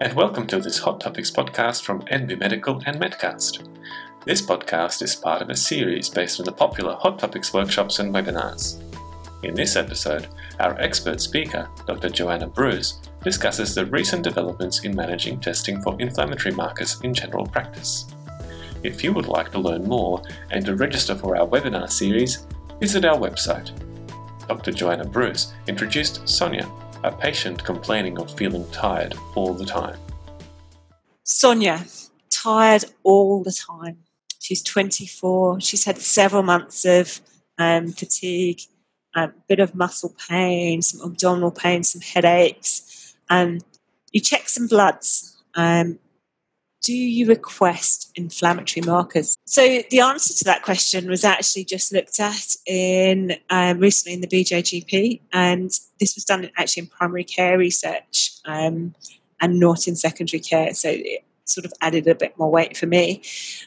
and welcome to this Hot Topics podcast from NB Medical and Medcast. This podcast is part of a series based on the popular Hot Topics workshops and webinars. In this episode, our expert speaker, Dr. Joanna Bruce, discusses the recent developments in managing testing for inflammatory markers in general practice. If you would like to learn more and to register for our webinar series, visit our website. Dr. Joanna Bruce introduced Sonia, a patient complaining of feeling tired all the time. Sonia, tired all the time. She's 24. She's had several months of um, fatigue, a bit of muscle pain, some abdominal pain, some headaches. Um, you check some bloods. Um, do you request inflammatory markers? So the answer to that question was actually just looked at in um, recently in the BJGP, and this was done actually in primary care research um, and not in secondary care. So it sort of added a bit more weight for me.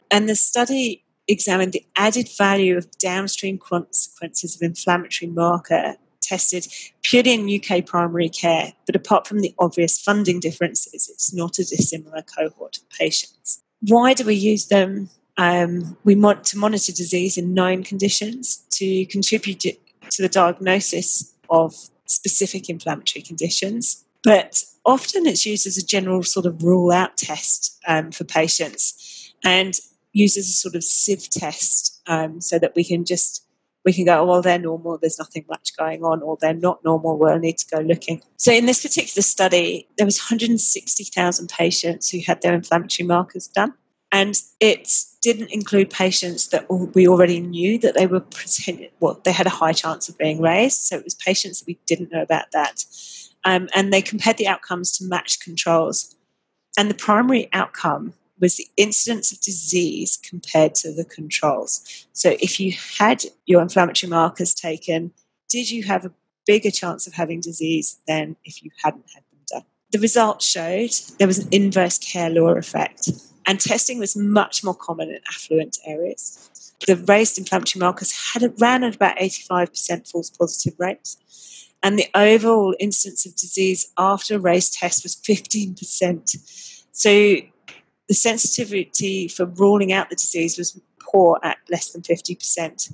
And the study examined the added value of downstream consequences of inflammatory marker tested purely in UK primary care, but apart from the obvious funding differences, it's not a dissimilar cohort of patients. Why do we use them? Um, we want to monitor disease in known conditions to contribute to the diagnosis of specific inflammatory conditions, but often it's used as a general sort of rule out test um, for patients and used as a sort of sieve test um, so that we can just we can go, oh, well, they're normal, there's nothing much going on, or they're not normal, we'll need to go looking. So in this particular study, there was 160,000 patients who had their inflammatory markers done. And it didn't include patients that we already knew that they were pretending, well, they had a high chance of being raised. So it was patients that we didn't know about that. Um, and they compared the outcomes to matched controls. And the primary outcome was the incidence of disease compared to the controls. So if you had your inflammatory markers taken, did you have a bigger chance of having disease than if you hadn't had them done? The results showed there was an inverse care law effect, and testing was much more common in affluent areas. The raised inflammatory markers had ran at about 85% false positive rates, and the overall incidence of disease after a raised test was 15%. So the sensitivity for ruling out the disease was poor at less than 50%.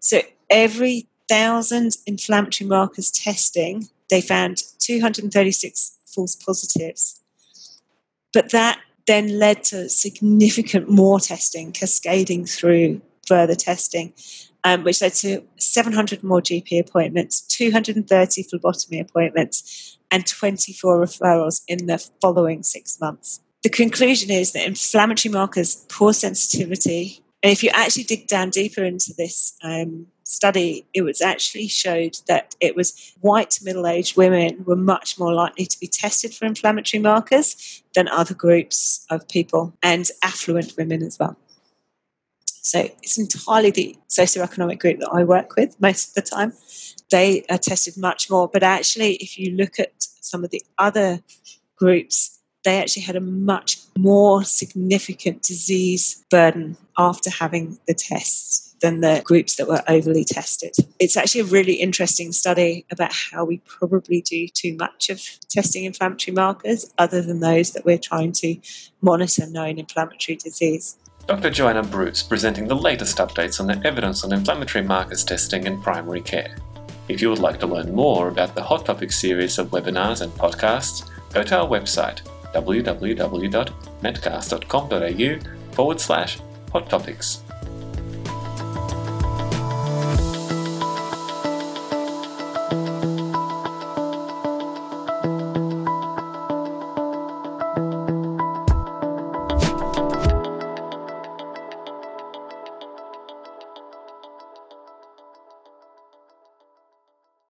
So every thousand inflammatory markers testing, they found 236 false positives. But that then led to significant more testing cascading through further testing, um, which led to 700 more GP appointments, 230 phlebotomy appointments, and 24 referrals in the following six months the conclusion is that inflammatory markers, poor sensitivity, and if you actually dig down deeper into this um, study, it was actually showed that it was white middle-aged women were much more likely to be tested for inflammatory markers than other groups of people, and affluent women as well. So it's entirely the socioeconomic group that I work with most of the time. They are tested much more, but actually, if you look at some of the other groups, they actually had a much more significant disease burden after having the tests than the groups that were overly tested. It's actually a really interesting study about how we probably do too much of testing inflammatory markers other than those that we're trying to monitor known inflammatory disease. Dr. Joanna Bruce presenting the latest updates on the evidence on inflammatory markers testing in primary care. If you would like to learn more about the Hot Topics series of webinars and podcasts, go to our website www.medcast.com.au forward slash hot topics.